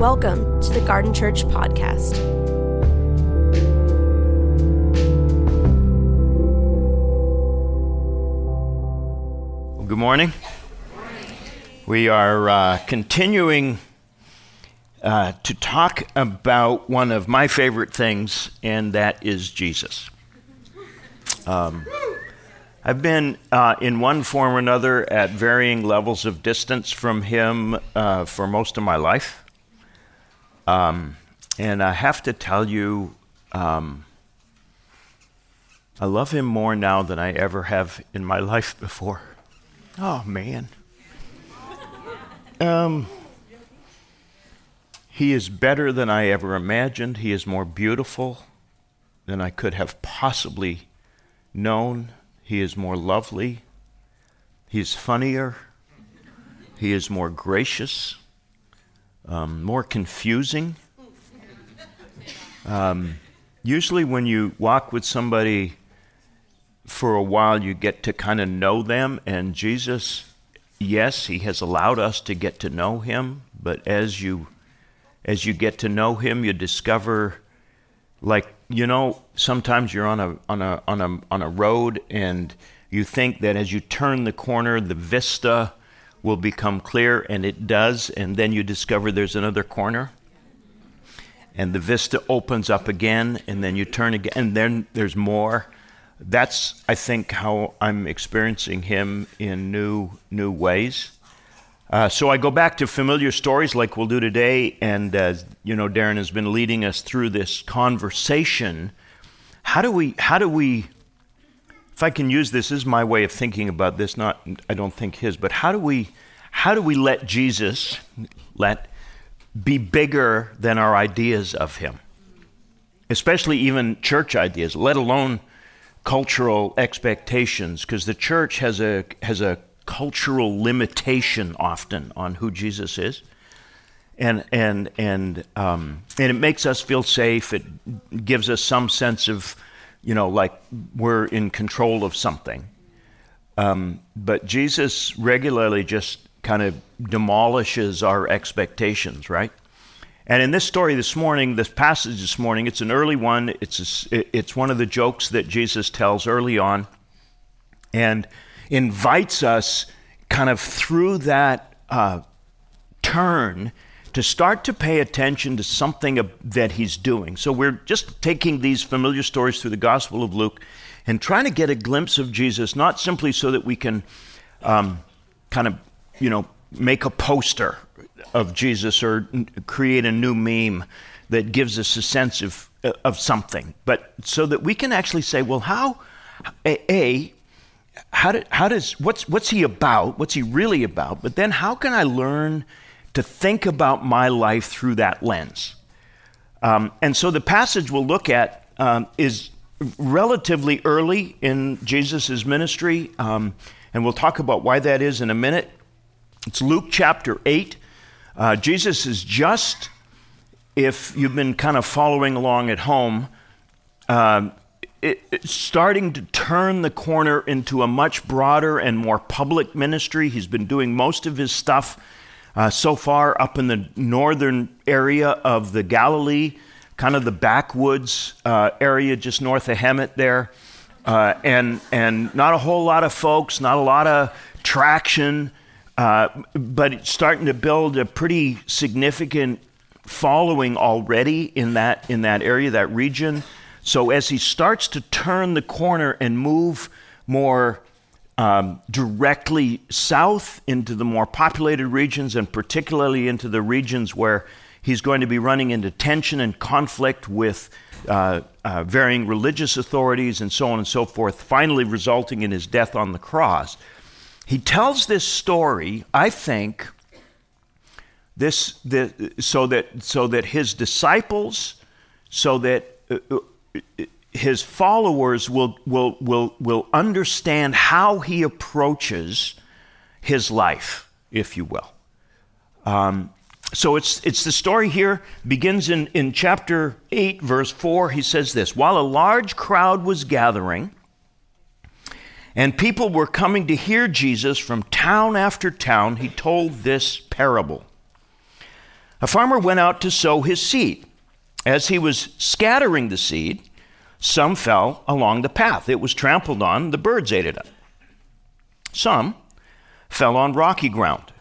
Welcome to the Garden Church Podcast. Well, good morning. We are uh, continuing uh, to talk about one of my favorite things, and that is Jesus. Um, I've been uh, in one form or another at varying levels of distance from him uh, for most of my life. Um, and I have to tell you, um, I love him more now than I ever have in my life before. Oh, man. Um, he is better than I ever imagined. He is more beautiful than I could have possibly known. He is more lovely. He is funnier. He is more gracious, um, more confusing. Um, usually, when you walk with somebody for a while, you get to kind of know them. And Jesus, yes, He has allowed us to get to know Him, but as you as you get to know Him, you discover like you know sometimes you're on a on a on a on a road and you think that as you turn the corner the vista will become clear and it does and then you discover there's another corner and the vista opens up again and then you turn again and then there's more that's i think how i'm experiencing him in new new ways uh, so I go back to familiar stories like we'll do today, and uh, you know, Darren has been leading us through this conversation. How do we? How do we? If I can use this, this is my way of thinking about this. Not, I don't think his, but how do we? How do we let Jesus let be bigger than our ideas of him, especially even church ideas, let alone cultural expectations? Because the church has a has a cultural limitation often on who Jesus is. And, and, and, um, and it makes us feel safe. It gives us some sense of, you know, like we're in control of something. Um, but Jesus regularly just kind of demolishes our expectations, right? And in this story this morning, this passage this morning, it's an early one. It's, a, it's one of the jokes that Jesus tells early on. And invites us kind of through that uh, turn to start to pay attention to something that he's doing. So we're just taking these familiar stories through the Gospel of Luke and trying to get a glimpse of Jesus, not simply so that we can um, kind of, you know, make a poster of Jesus or create a new meme that gives us a sense of, of something, but so that we can actually say, well, how, A, a how, do, how does what's what's he about? What's he really about? But then how can I learn to think about my life through that lens? Um, and so the passage we'll look at um, is relatively early in Jesus' ministry, um, and we'll talk about why that is in a minute. It's Luke chapter 8. Uh, Jesus is just, if you've been kind of following along at home, uh, it, it's starting to turn the corner into a much broader and more public ministry. He's been doing most of his stuff uh, so far up in the northern area of the Galilee, kind of the backwoods uh, area just north of Hemet there. Uh, and, and not a whole lot of folks, not a lot of traction, uh, but it's starting to build a pretty significant following already in that, in that area, that region. So as he starts to turn the corner and move more um, directly south into the more populated regions, and particularly into the regions where he's going to be running into tension and conflict with uh, uh, varying religious authorities and so on and so forth, finally resulting in his death on the cross. He tells this story, I think, this, this so that so that his disciples, so that uh, uh his followers will, will, will, will understand how he approaches his life, if you will. Um, so it's, it's the story here, begins in, in chapter 8, verse 4. He says this While a large crowd was gathering, and people were coming to hear Jesus from town after town, he told this parable. A farmer went out to sow his seed. As he was scattering the seed, some fell along the path. It was trampled on, the birds ate it up. Some fell on rocky ground,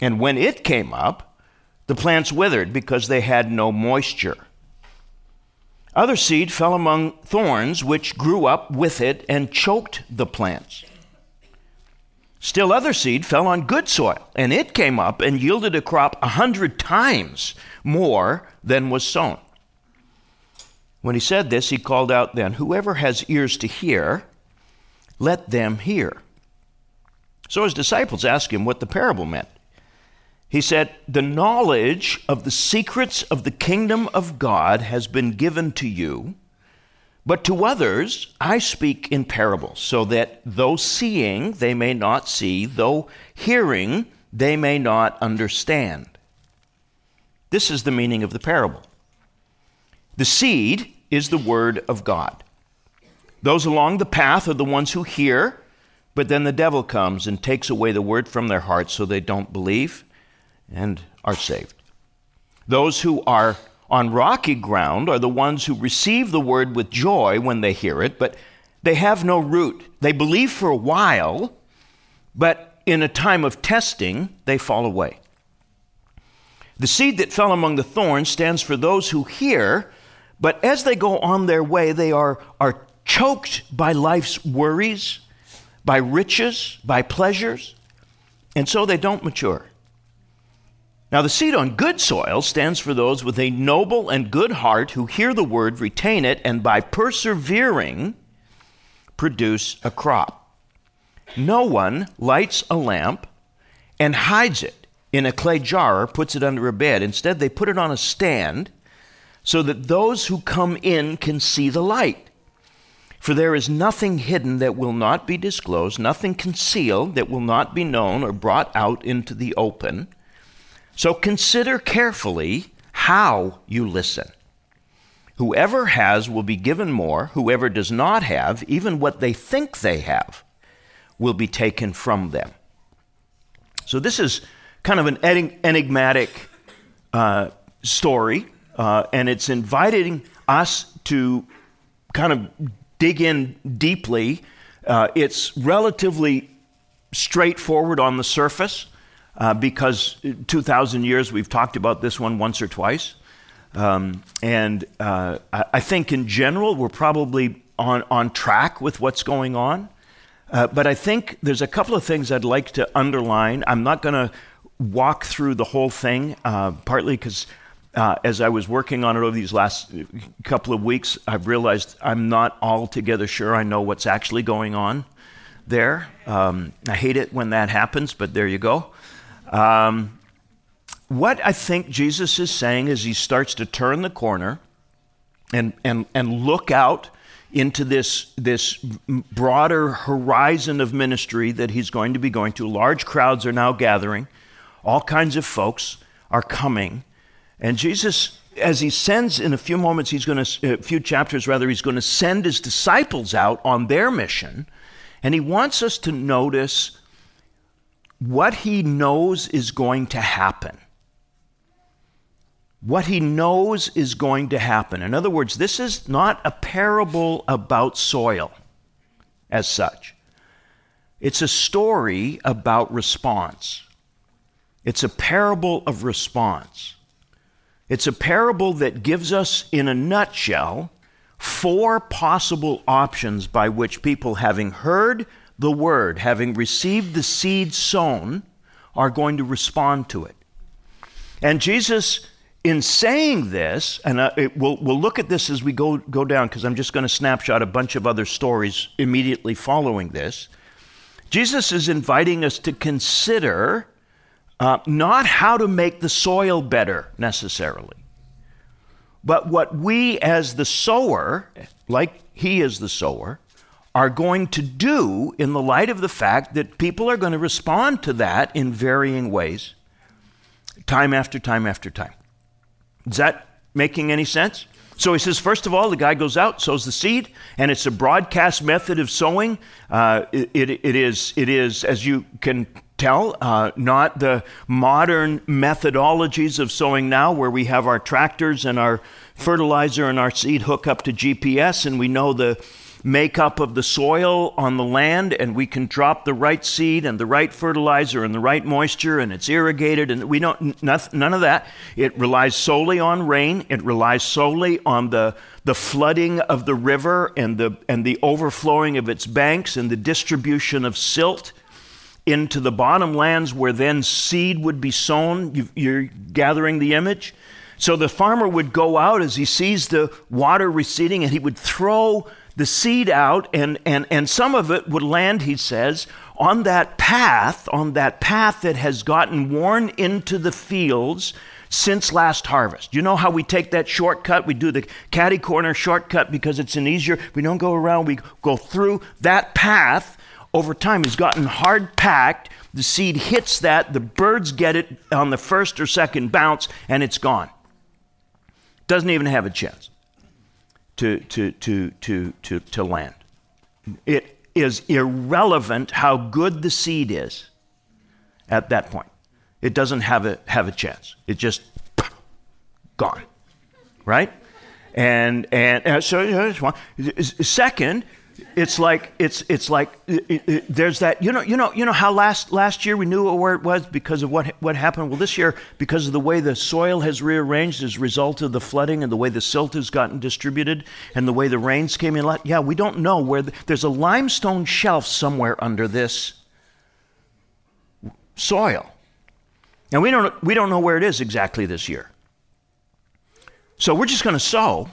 and when it came up, the plants withered because they had no moisture. Other seed fell among thorns, which grew up with it and choked the plants. Still, other seed fell on good soil, and it came up and yielded a crop a hundred times more than was sown. When he said this, he called out then, Whoever has ears to hear, let them hear. So his disciples asked him what the parable meant. He said, The knowledge of the secrets of the kingdom of God has been given to you, but to others I speak in parables, so that though seeing they may not see, though hearing they may not understand. This is the meaning of the parable. The seed is the word of God. Those along the path are the ones who hear, but then the devil comes and takes away the word from their hearts so they don't believe and are saved. Those who are on rocky ground are the ones who receive the word with joy when they hear it, but they have no root. They believe for a while, but in a time of testing, they fall away. The seed that fell among the thorns stands for those who hear, but as they go on their way, they are, are choked by life's worries, by riches, by pleasures, and so they don't mature. Now, the seed on good soil stands for those with a noble and good heart who hear the word, retain it, and by persevering produce a crop. No one lights a lamp and hides it in a clay jar or puts it under a bed. Instead, they put it on a stand so that those who come in can see the light. For there is nothing hidden that will not be disclosed, nothing concealed that will not be known or brought out into the open. So consider carefully how you listen. Whoever has will be given more, whoever does not have, even what they think they have, will be taken from them. So, this is kind of an enigmatic uh, story uh, and it's inviting us to kind of dig in deeply. Uh, it's relatively straightforward on the surface uh, because 2,000 years we've talked about this one once or twice. Um, and uh, I think in general we're probably on, on track with what's going on. Uh, but I think there's a couple of things I'd like to underline. I'm not going to walk through the whole thing, uh, partly because uh, as I was working on it over these last couple of weeks, I've realized I'm not altogether sure I know what's actually going on there. Um, I hate it when that happens, but there you go. Um, what I think Jesus is saying is he starts to turn the corner and, and, and look out into this, this broader horizon of ministry that he's going to be going to. Large crowds are now gathering, all kinds of folks are coming. And Jesus, as he sends in a few moments, he's going to, a few chapters rather, he's going to send his disciples out on their mission. And he wants us to notice what he knows is going to happen. What he knows is going to happen. In other words, this is not a parable about soil as such, it's a story about response. It's a parable of response. It's a parable that gives us, in a nutshell, four possible options by which people, having heard the word, having received the seed sown, are going to respond to it. And Jesus, in saying this, and uh, it, we'll, we'll look at this as we go, go down, because I'm just going to snapshot a bunch of other stories immediately following this. Jesus is inviting us to consider uh, not how to make the soil better necessarily, but what we as the sower, like he is the sower, are going to do in the light of the fact that people are going to respond to that in varying ways, time after time after time. Is that making any sense? So he says, first of all, the guy goes out, sows the seed, and it's a broadcast method of sowing. Uh, it, it, it, is, it is, as you can tell, uh, not the modern methodologies of sowing now, where we have our tractors and our fertilizer and our seed hook up to GPS and we know the makeup of the soil on the land and we can drop the right seed and the right fertilizer and the right moisture and it's irrigated and we don't none of that. It relies solely on rain. It relies solely on the the flooding of the river and the and the overflowing of its banks and the distribution of silt into the bottom lands where then seed would be sown. You're gathering the image. So the farmer would go out as he sees the water receding and he would throw the seed out, and, and, and some of it would land, he says, on that path, on that path that has gotten worn into the fields since last harvest. You know how we take that shortcut? We do the caddy corner shortcut because it's an easier, we don't go around, we go through that path over time has gotten hard packed. The seed hits that, the birds get it on the first or second bounce, and it's gone. Doesn't even have a chance to, to, to, to, to, to land. It is irrelevant how good the seed is at that point. It doesn't have a, have a chance. It just gone, right? And, and, and so, uh, second, it's like it's it's like it, it, there's that you know you know you know how last last year we knew where it was because of what what happened? Well this year because of the way the soil has rearranged as a result of the flooding and the way the silt has gotten distributed and the way the rains came in yeah we don't know where the, there's a limestone shelf somewhere under this soil. And we don't we don't know where it is exactly this year. So we're just going to sow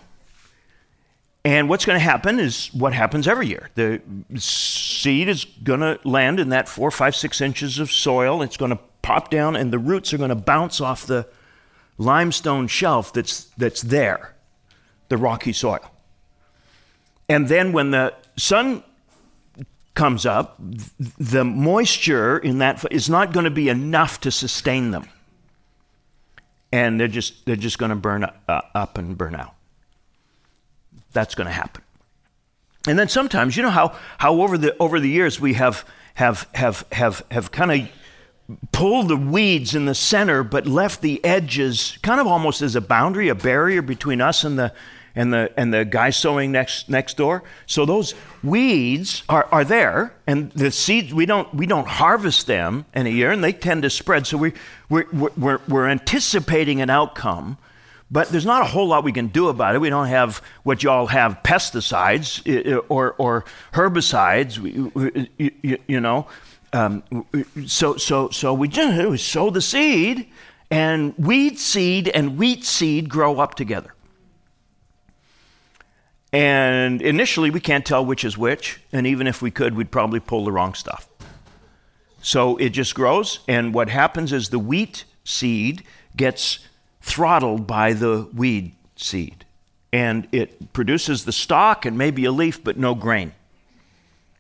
and what's going to happen is what happens every year. The seed is going to land in that four, five, six inches of soil. It's going to pop down, and the roots are going to bounce off the limestone shelf that's, that's there, the rocky soil. And then when the sun comes up, the moisture in that is not going to be enough to sustain them. And they're just, they're just going to burn uh, up and burn out that's going to happen. And then sometimes, you know how, how over, the, over the years we have, have, have, have, have kind of pulled the weeds in the center, but left the edges kind of almost as a boundary, a barrier between us and the, and the, and the guy sowing next, next door. So those weeds are, are there, and the seeds, we don't, we don't harvest them in a year, and they tend to spread. So we, we're, we're, we're anticipating an outcome but there's not a whole lot we can do about it. We don't have what y'all have pesticides or, or herbicides, you, know. Um, so, so, so we just we sow the seed, and weed seed and wheat seed grow up together. And initially, we can't tell which is which, and even if we could, we'd probably pull the wrong stuff. So it just grows, and what happens is the wheat seed gets throttled by the weed seed. And it produces the stalk and maybe a leaf, but no grain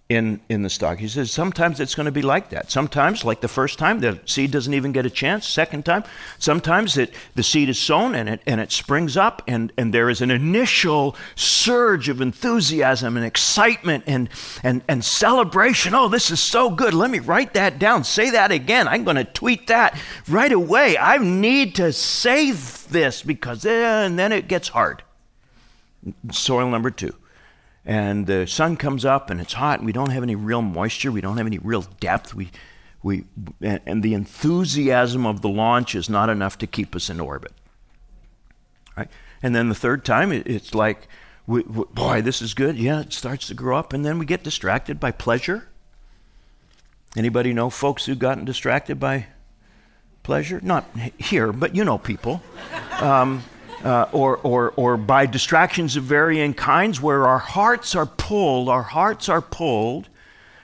in, in the stock. He says sometimes it's going to be like that. Sometimes, like the first time, the seed doesn't even get a chance. Second time, sometimes it, the seed is sown and it, and it springs up, and, and there is an initial surge of enthusiasm and excitement and, and, and celebration. Oh, this is so good. Let me write that down. Say that again. I'm going to tweet that right away. I need to say this because, eh, and then it gets hard. Soil number two and the sun comes up and it's hot and we don't have any real moisture we don't have any real depth. We, we, and the enthusiasm of the launch is not enough to keep us in orbit. Right? And then the third time it's like we, we, boy this is good. Yeah it starts to grow up and then we get distracted by pleasure. Anybody know folks who've gotten distracted by pleasure? Not here but you know people. Um, uh, or, or, or by distractions of varying kinds, where our hearts are pulled, our hearts are pulled,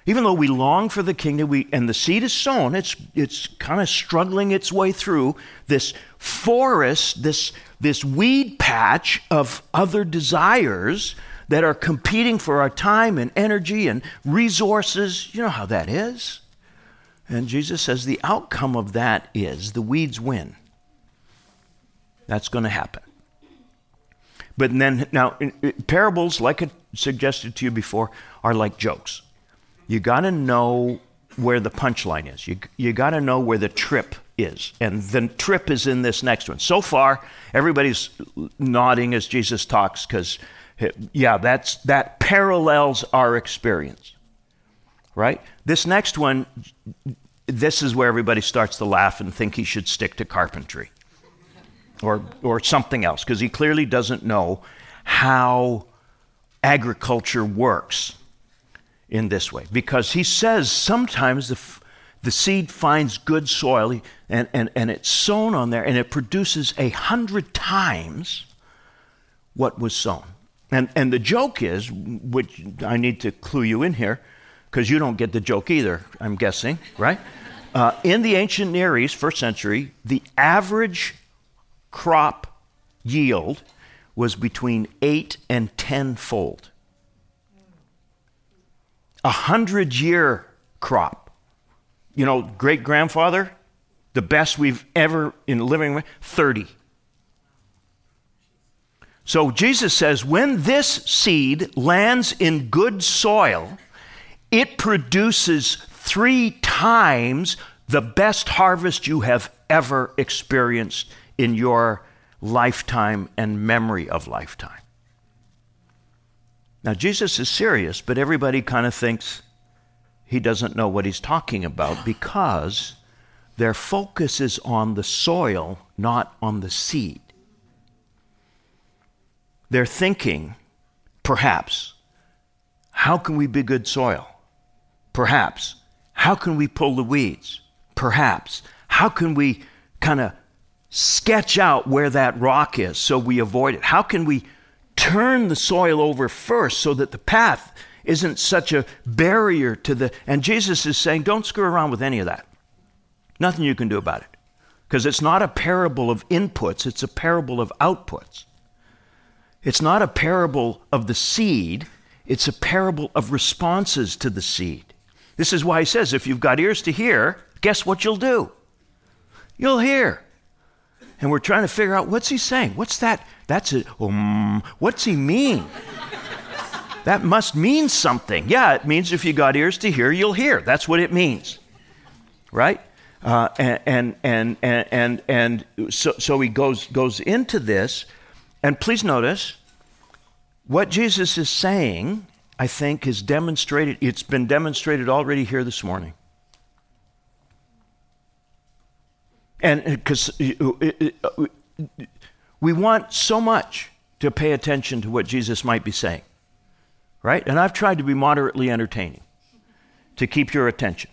even though we long for the kingdom, we, and the seed is sown, it's, it's kind of struggling its way through this forest, this, this weed patch of other desires that are competing for our time and energy and resources. You know how that is. And Jesus says the outcome of that is the weeds win. That's going to happen. But then, now, parables, like I suggested to you before, are like jokes. You got to know where the punchline is. You, you got to know where the trip is. And the trip is in this next one. So far, everybody's nodding as Jesus talks because, yeah, that's, that parallels our experience, right? This next one, this is where everybody starts to laugh and think he should stick to carpentry or, or something else because he clearly doesn't know how agriculture works in this way. Because he says sometimes the, the seed finds good soil and, and, and it's sown on there and it produces a hundred times what was sown. And, and the joke is, which I need to clue you in here, because you don't get the joke either, I'm guessing, right? Uh, in the ancient Near East, first century, the average crop yield was between eight and tenfold. A hundred year crop. You know, great grandfather, the best we've ever in living with, 30. So Jesus says when this seed lands in good soil, it produces three times the best harvest you have ever experienced in your lifetime and memory of lifetime. Now, Jesus is serious, but everybody kind of thinks he doesn't know what he's talking about because their focus is on the soil, not on the seed. They're thinking, perhaps, how can we be good soil? Perhaps, how can we pull the weeds? Perhaps, how can we kind of sketch out where that rock is so we avoid it? How can we turn the soil over first so that the path isn't such a barrier to the. And Jesus is saying, don't screw around with any of that. Nothing you can do about it. Because it's not a parable of inputs, it's a parable of outputs. It's not a parable of the seed, it's a parable of responses to the seed. This is why he says, if you've got ears to hear, guess what you'll do? You'll hear and we're trying to figure out what's he saying? What's that? That's it. Um, what's he mean? that must mean something. Yeah, it means if you got ears to hear, you'll hear. That's what it means, right? Uh, and and and and and so so he goes goes into this, and please notice what Jesus is saying. I think is demonstrated. It's been demonstrated already here this morning. And because uh, uh, we want so much to pay attention to what Jesus might be saying, right? And I've tried to be moderately entertaining to keep your attention,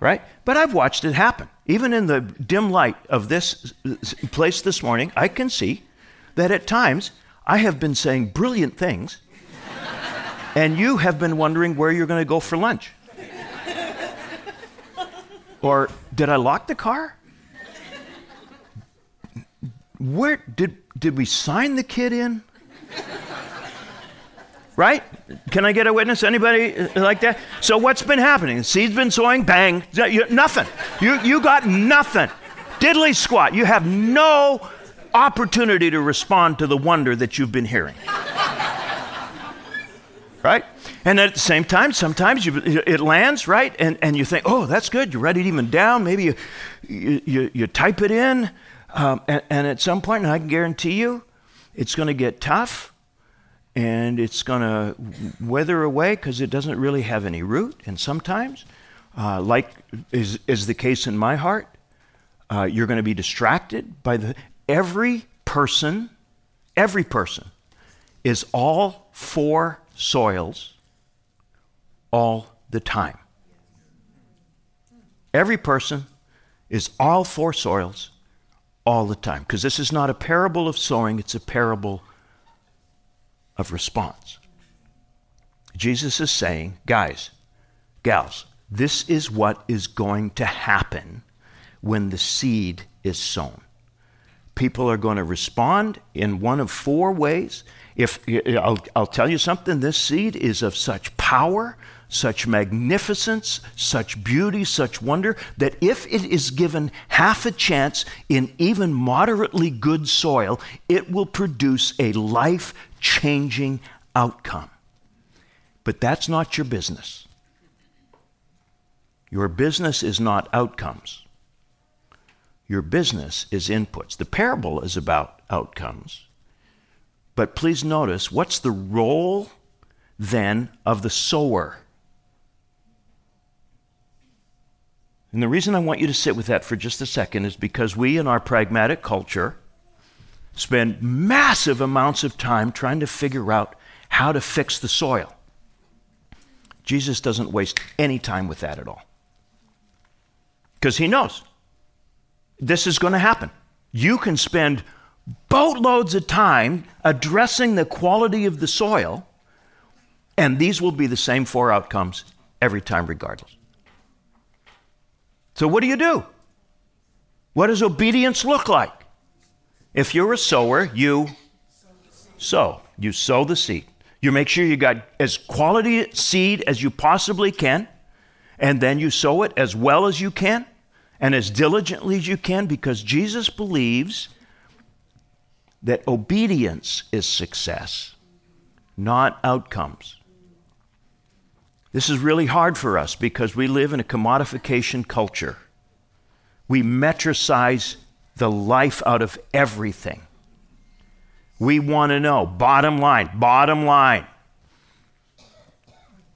right? But I've watched it happen. Even in the dim light of this place this morning, I can see that at times I have been saying brilliant things, and you have been wondering where you're going to go for lunch. Or did I lock the car? Where did did we sign the kid in? right? Can I get a witness? Anybody like that? So what's been happening? Seed's been sowing, bang, nothing. You you got nothing. Diddly squat. You have no opportunity to respond to the wonder that you've been hearing. right? And at the same time, sometimes you, it lands, right? And, and you think, oh, that's good. You write it even down. Maybe you, you, you, you type it in. Um, and, and, at some point, and I can guarantee you, it's going to get tough and it's going to wither away because it doesn't really have any root. And sometimes, uh, like is, is the case in my heart, uh, you're going to be distracted by the. Every person, every person is all four soils all the time. Every person is all four soils all the time. Because this is not a parable of sowing, it's a parable of response. Jesus is saying, guys, gals, this is what is going to happen when the seed is sown. People are going to respond in one of four ways. If I'll, I'll tell you something, this seed is of such power, such magnificence, such beauty, such wonder, that if it is given half a chance in even moderately good soil, it will produce a life changing outcome. But that's not your business. Your business is not outcomes. Your business is inputs. The parable is about outcomes. But please notice what's the role then of the sower? And the reason I want you to sit with that for just a second is because we in our pragmatic culture spend massive amounts of time trying to figure out how to fix the soil. Jesus doesn't waste any time with that at all. Because he knows this is going to happen. You can spend boatloads of time addressing the quality of the soil, and these will be the same four outcomes every time, regardless. So, what do you do? What does obedience look like? If you're a sower, you sow. You sow the seed. You make sure you got as quality seed as you possibly can, and then you sow it as well as you can and as diligently as you can because Jesus believes that obedience is success, not outcomes. This is really hard for us because we live in a commodification culture. We metricize the life out of everything. We want to know, bottom line, bottom line.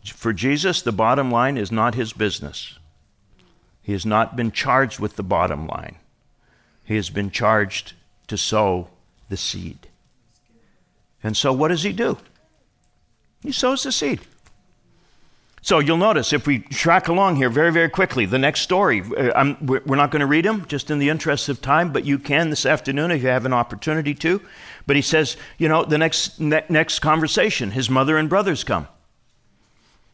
For Jesus, the bottom line is not his business. He has not been charged with the bottom line. He has been charged to sow the seed. And so, what does he do? He sows the seed. So you'll notice if we track along here very, very quickly, the next story, uh, we're not going to read them just in the interest of time, but you can this afternoon if you have an opportunity to. But he says, you know, the next, ne- next conversation, his mother and brothers come.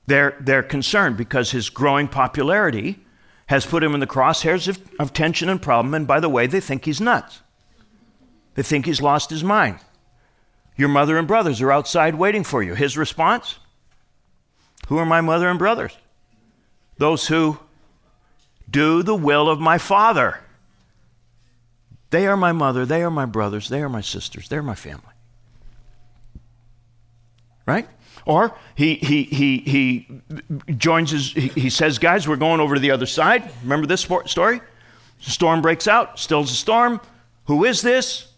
They're, they're concerned because his growing popularity has put him in the crosshairs of, of tension and problem. And by the way, they think he's nuts. They think he's lost his mind. Your mother and brothers are outside waiting for you. His response? Who are my mother and brothers? Those who do the will of my Father. They are my mother, they are my brothers, they are my sisters, they're my family. Right? Or he, he, he, he joins his, he, says, guys, we're going over to the other side. Remember this story? The storm breaks out, stills the storm. Who is this?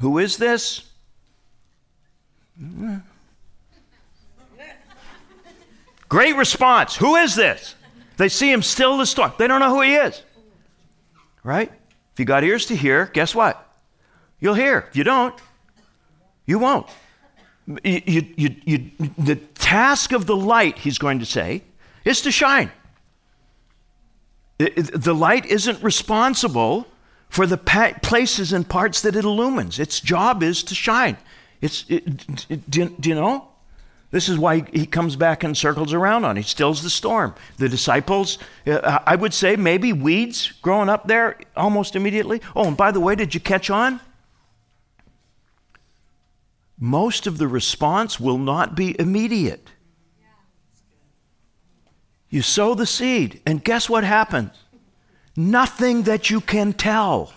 Who is this? Great response. Who is this? They see him still the storm. They don't know who he is. Right? If you got ears to hear, guess what? You'll hear. If you don't, you won't. You, you, you, the task of the light, he's going to say, is to shine. The light isn't responsible for the places and parts that it illumines. Its job is to shine. It's, it, it, do, do you know? This is why he comes back and circles around on. He stills the storm. The disciples, uh, I would say maybe weeds growing up there almost immediately. Oh, and by the way, did you catch on? Most of the response will not be immediate. You sow the seed, and guess what happens? Nothing that you can tell.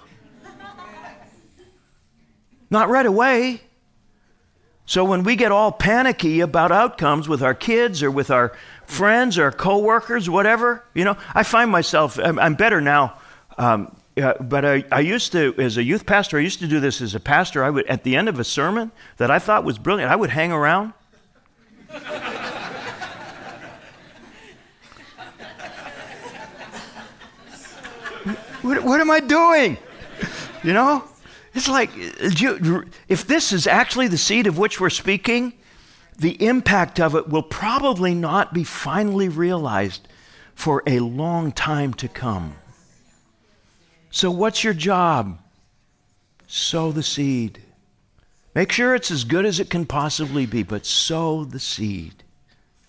Not right away. So when we get all panicky about outcomes with our kids or with our friends or coworkers, whatever, you know, I find myself, I'm, I'm better now. Um, but I, I, used to, as a youth pastor, I used to do this as a pastor. I would, at the end of a sermon that I thought was brilliant, I would hang around. what, what am I doing? You know? It's like, uh, if this is actually the seed of which we're speaking, the impact of it will probably not be finally realized for a long time to come. So, what's your job? Sow the seed. Make sure it's as good as it can possibly be, but sow the seed.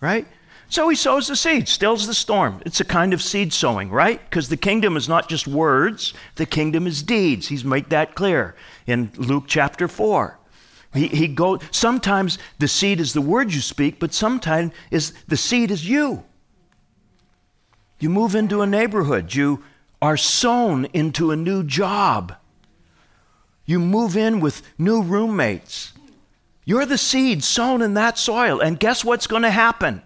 Right? So he sows the seed, stills the storm. It's a kind of seed sowing, right? Because the kingdom is not just words, the kingdom is deeds. He's made that clear in Luke chapter 4. He, he go, sometimes the seed is the word you speak, but sometimes is, the seed is you. You move into a neighborhood, you are sown into a new job. You move in with new roommates. You're the seed sown in that soil, and guess what's going to happen?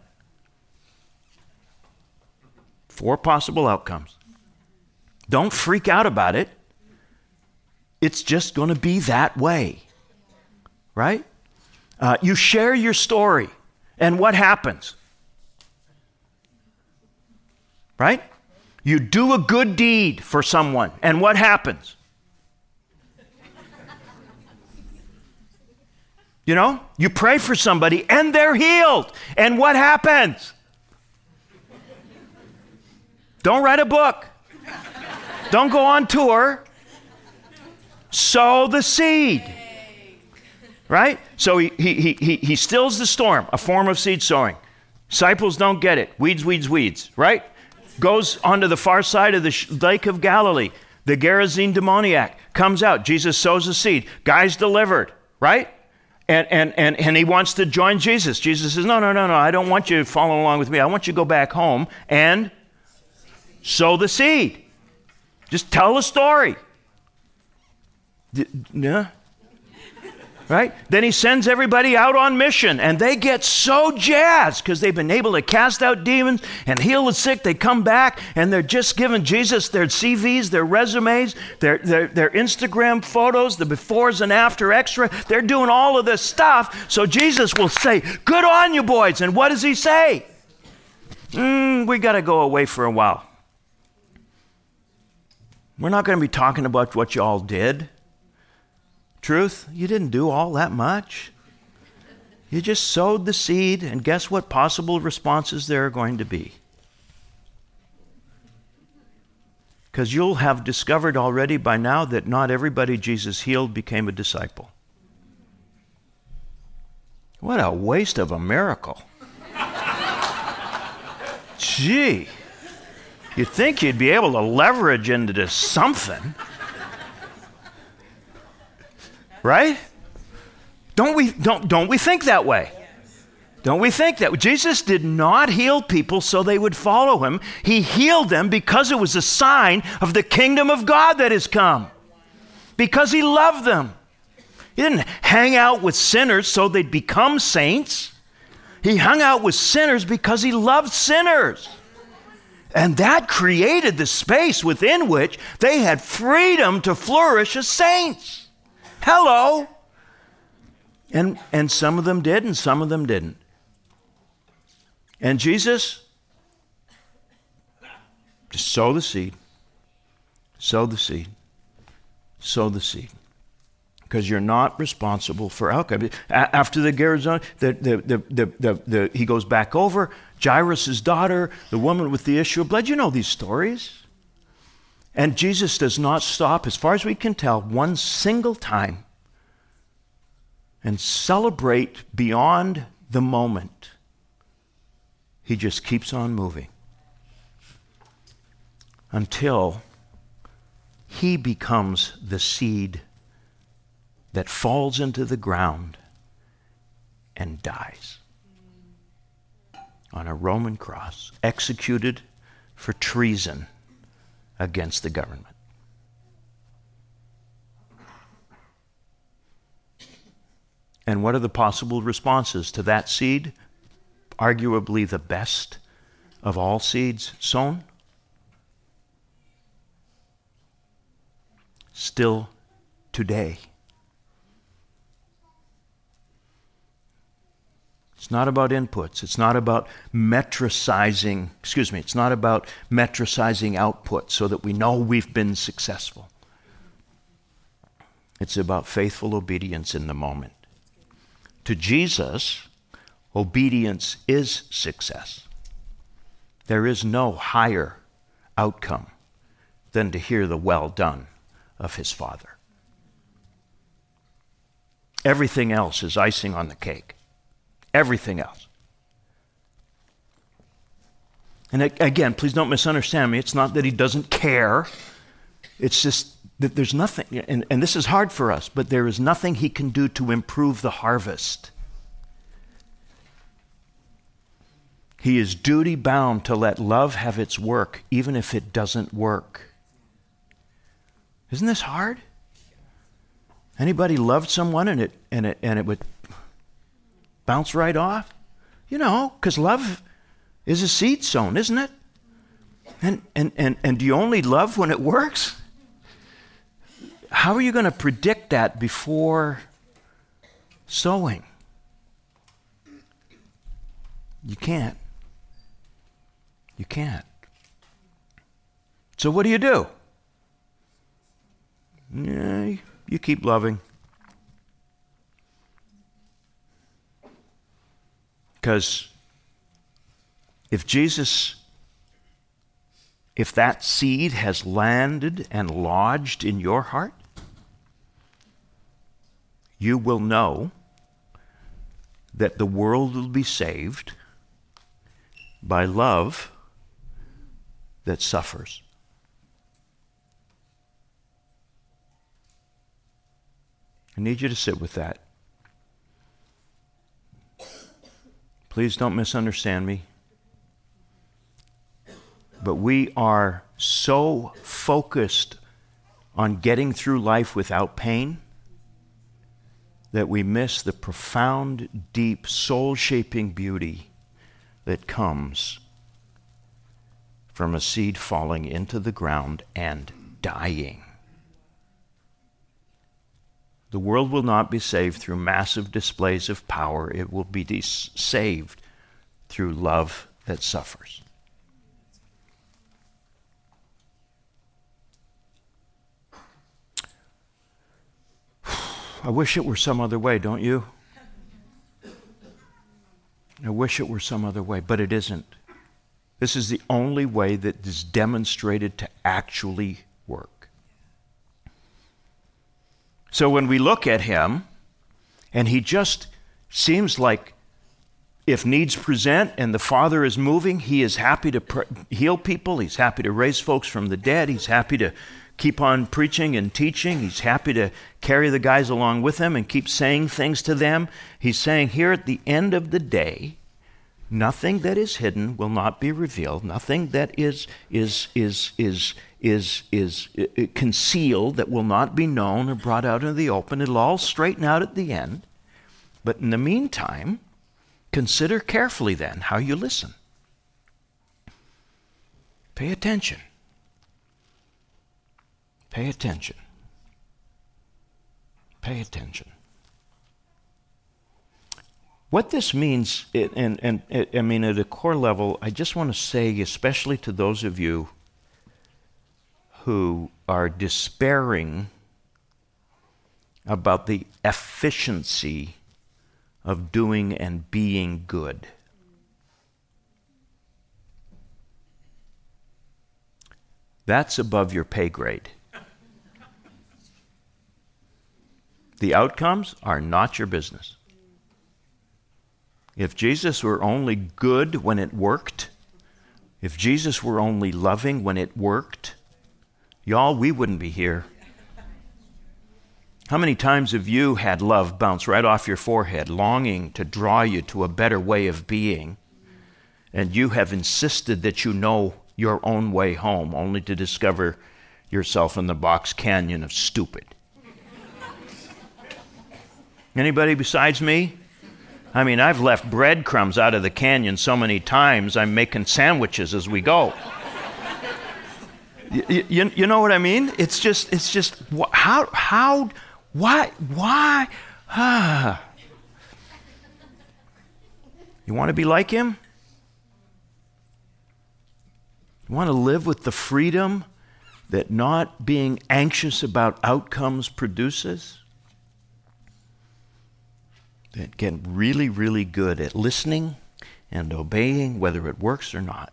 Four possible outcomes. Don't freak out about it. It's just going to be that way. Right? Uh, you share your story, and what happens? Right? You do a good deed for someone, and what happens? You know, you pray for somebody and they're healed. And what happens? Don't write a book. Don't go on tour. Sow the seed. Right? So he, he, he, he stills the storm, a form of seed sowing. Disciples don't get it. Weeds, weeds, weeds. Right? Goes onto the far side of the Lake of Galilee. The Gerasene demoniac comes out. Jesus sows a seed. Guy's delivered. Right? and, and, and, and he wants to join Jesus. Jesus says, No, no, no, no, I don't want you following along with me. I want you to go back home and sow the seed. Just tell a story. Yeah right? Then he sends everybody out on mission, and they get so jazzed because they've been able to cast out demons and heal the sick. They come back and they're just giving Jesus their CVs, their resumes, their, their, their Instagram photos, the befores and after extra. They're doing all of this stuff. So Jesus will say, Good on you, boys. And what does he say? Mm, we got to go away for a while. We're not going to be talking about what you all did. Truth, you didn't do all that much. You just sowed the seed, and guess what possible responses there are going to be? Because you'll have discovered already by now that not everybody Jesus healed became a disciple. What a waste of a miracle. Gee, you'd think you'd be able to leverage into something. Right? Don't we, don't, don't we think that way? Don't we think that? Jesus did not heal people so they would follow him. He healed them because it was a sign of the kingdom of God that has come, because he loved them. He didn't hang out with sinners so they'd become saints. He hung out with sinners because he loved sinners. And that created the space within which they had freedom to flourish as saints. Hello. And, and some of them did, and some of them didn't. And Jesus just sow the seed, sow the seed, sow the seed. Because you're not responsible for outcome. After the the, the, the, the, the, he goes back over. Jairus' daughter, the woman with the issue of blood. You know these stories. And Jesus does not stop, as far as we can tell, one single time and celebrate beyond the moment. He just keeps on moving until he becomes the seed that falls into the ground and dies on a Roman cross, executed for treason against the government. And what are the possible responses to that seed? Arguably the best of all seeds sown? Still today. It's not about inputs. It's not about metricizing, excuse me, it's not about metricizing output so that we know we've been successful. It's about faithful obedience in the moment. To Jesus, obedience is success. There is no higher outcome than to hear the well done of his Father. Everything else is icing on the cake everything else. And again, please don't misunderstand me. It's not that he doesn't care. It's just that there's nothing, and, and this is hard for us, but there is nothing he can do to improve the harvest. He is duty bound to let love have its work, even if it doesn't work. Isn't this hard? Anybody loved someone and it, and it, and it would bounce right off? You know, because love is a seed sown, isn't it? And, and, and, and do you only love when it works? How are you going to predict that before sowing? You can't. You can't. So what do you do? Yeah, you keep loving. Because if Jesus, if that seed has landed and lodged in your heart, you will know that the world will be saved by love that suffers. I need you to sit with that. Please don't misunderstand me. But we are so focused on getting through life without pain that we miss the profound, deep, soul shaping beauty that comes from a seed falling into the ground and dying. The world will not be saved through massive displays of power. It will be saved through love that suffers. I wish it were some other way, don't you? I wish it were some other way, but it isn't. This is the only way that is demonstrated to actually work. So when we look at him, and he just seems like if needs present and the Father is moving, he is happy to pr- heal people, he's happy to raise folks from the dead, he's happy to keep on preaching and teaching. He's happy to carry the guys along with him and keep saying things to them. He's saying here at the end of the day, nothing that is hidden will not be revealed. Nothing that is is is is is is, is uh, concealed that will not be known or brought out into the open. It'll all straighten out at the end. But in the meantime, consider carefully then how you listen. Pay attention. Pay attention. Pay attention. What this means, and, and, and I mean, at a core level, I just want to say, especially to those of you who are despairing about the efficiency of doing and being good. That's above your pay grade. The outcomes are not your business. If Jesus were only good when it worked, if Jesus were only loving when it worked, y'all, we wouldn't be here. How many times have you had love bounce right off your forehead, longing to draw you to a better way of being, and you have insisted that you know your own way home, only to discover yourself in the box canyon of stupid? Anybody besides me? I mean, I've left breadcrumbs out of the canyon so many times, I'm making sandwiches as we go. you, you, you, know what I mean? It's just, it's just, how, how, why, why? Ah. You want to be like him? You want to live with the freedom that not being anxious about outcomes produces? Get really, really good at listening and obeying, whether it works or not.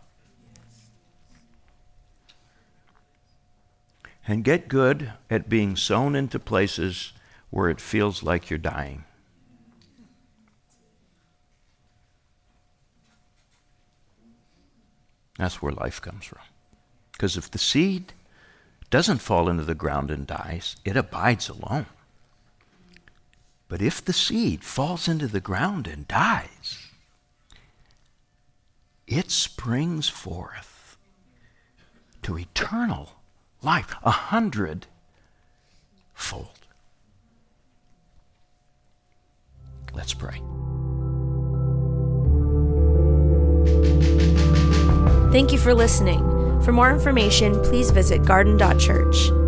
And get good at being sown into places where it feels like you're dying. That's where life comes from. Because if the seed doesn't fall into the ground and dies, it abides alone. But if the seed falls into the ground and dies, it springs forth to eternal life, a hundredfold. Let's pray. Thank you for listening. For more information, please visit garden.church.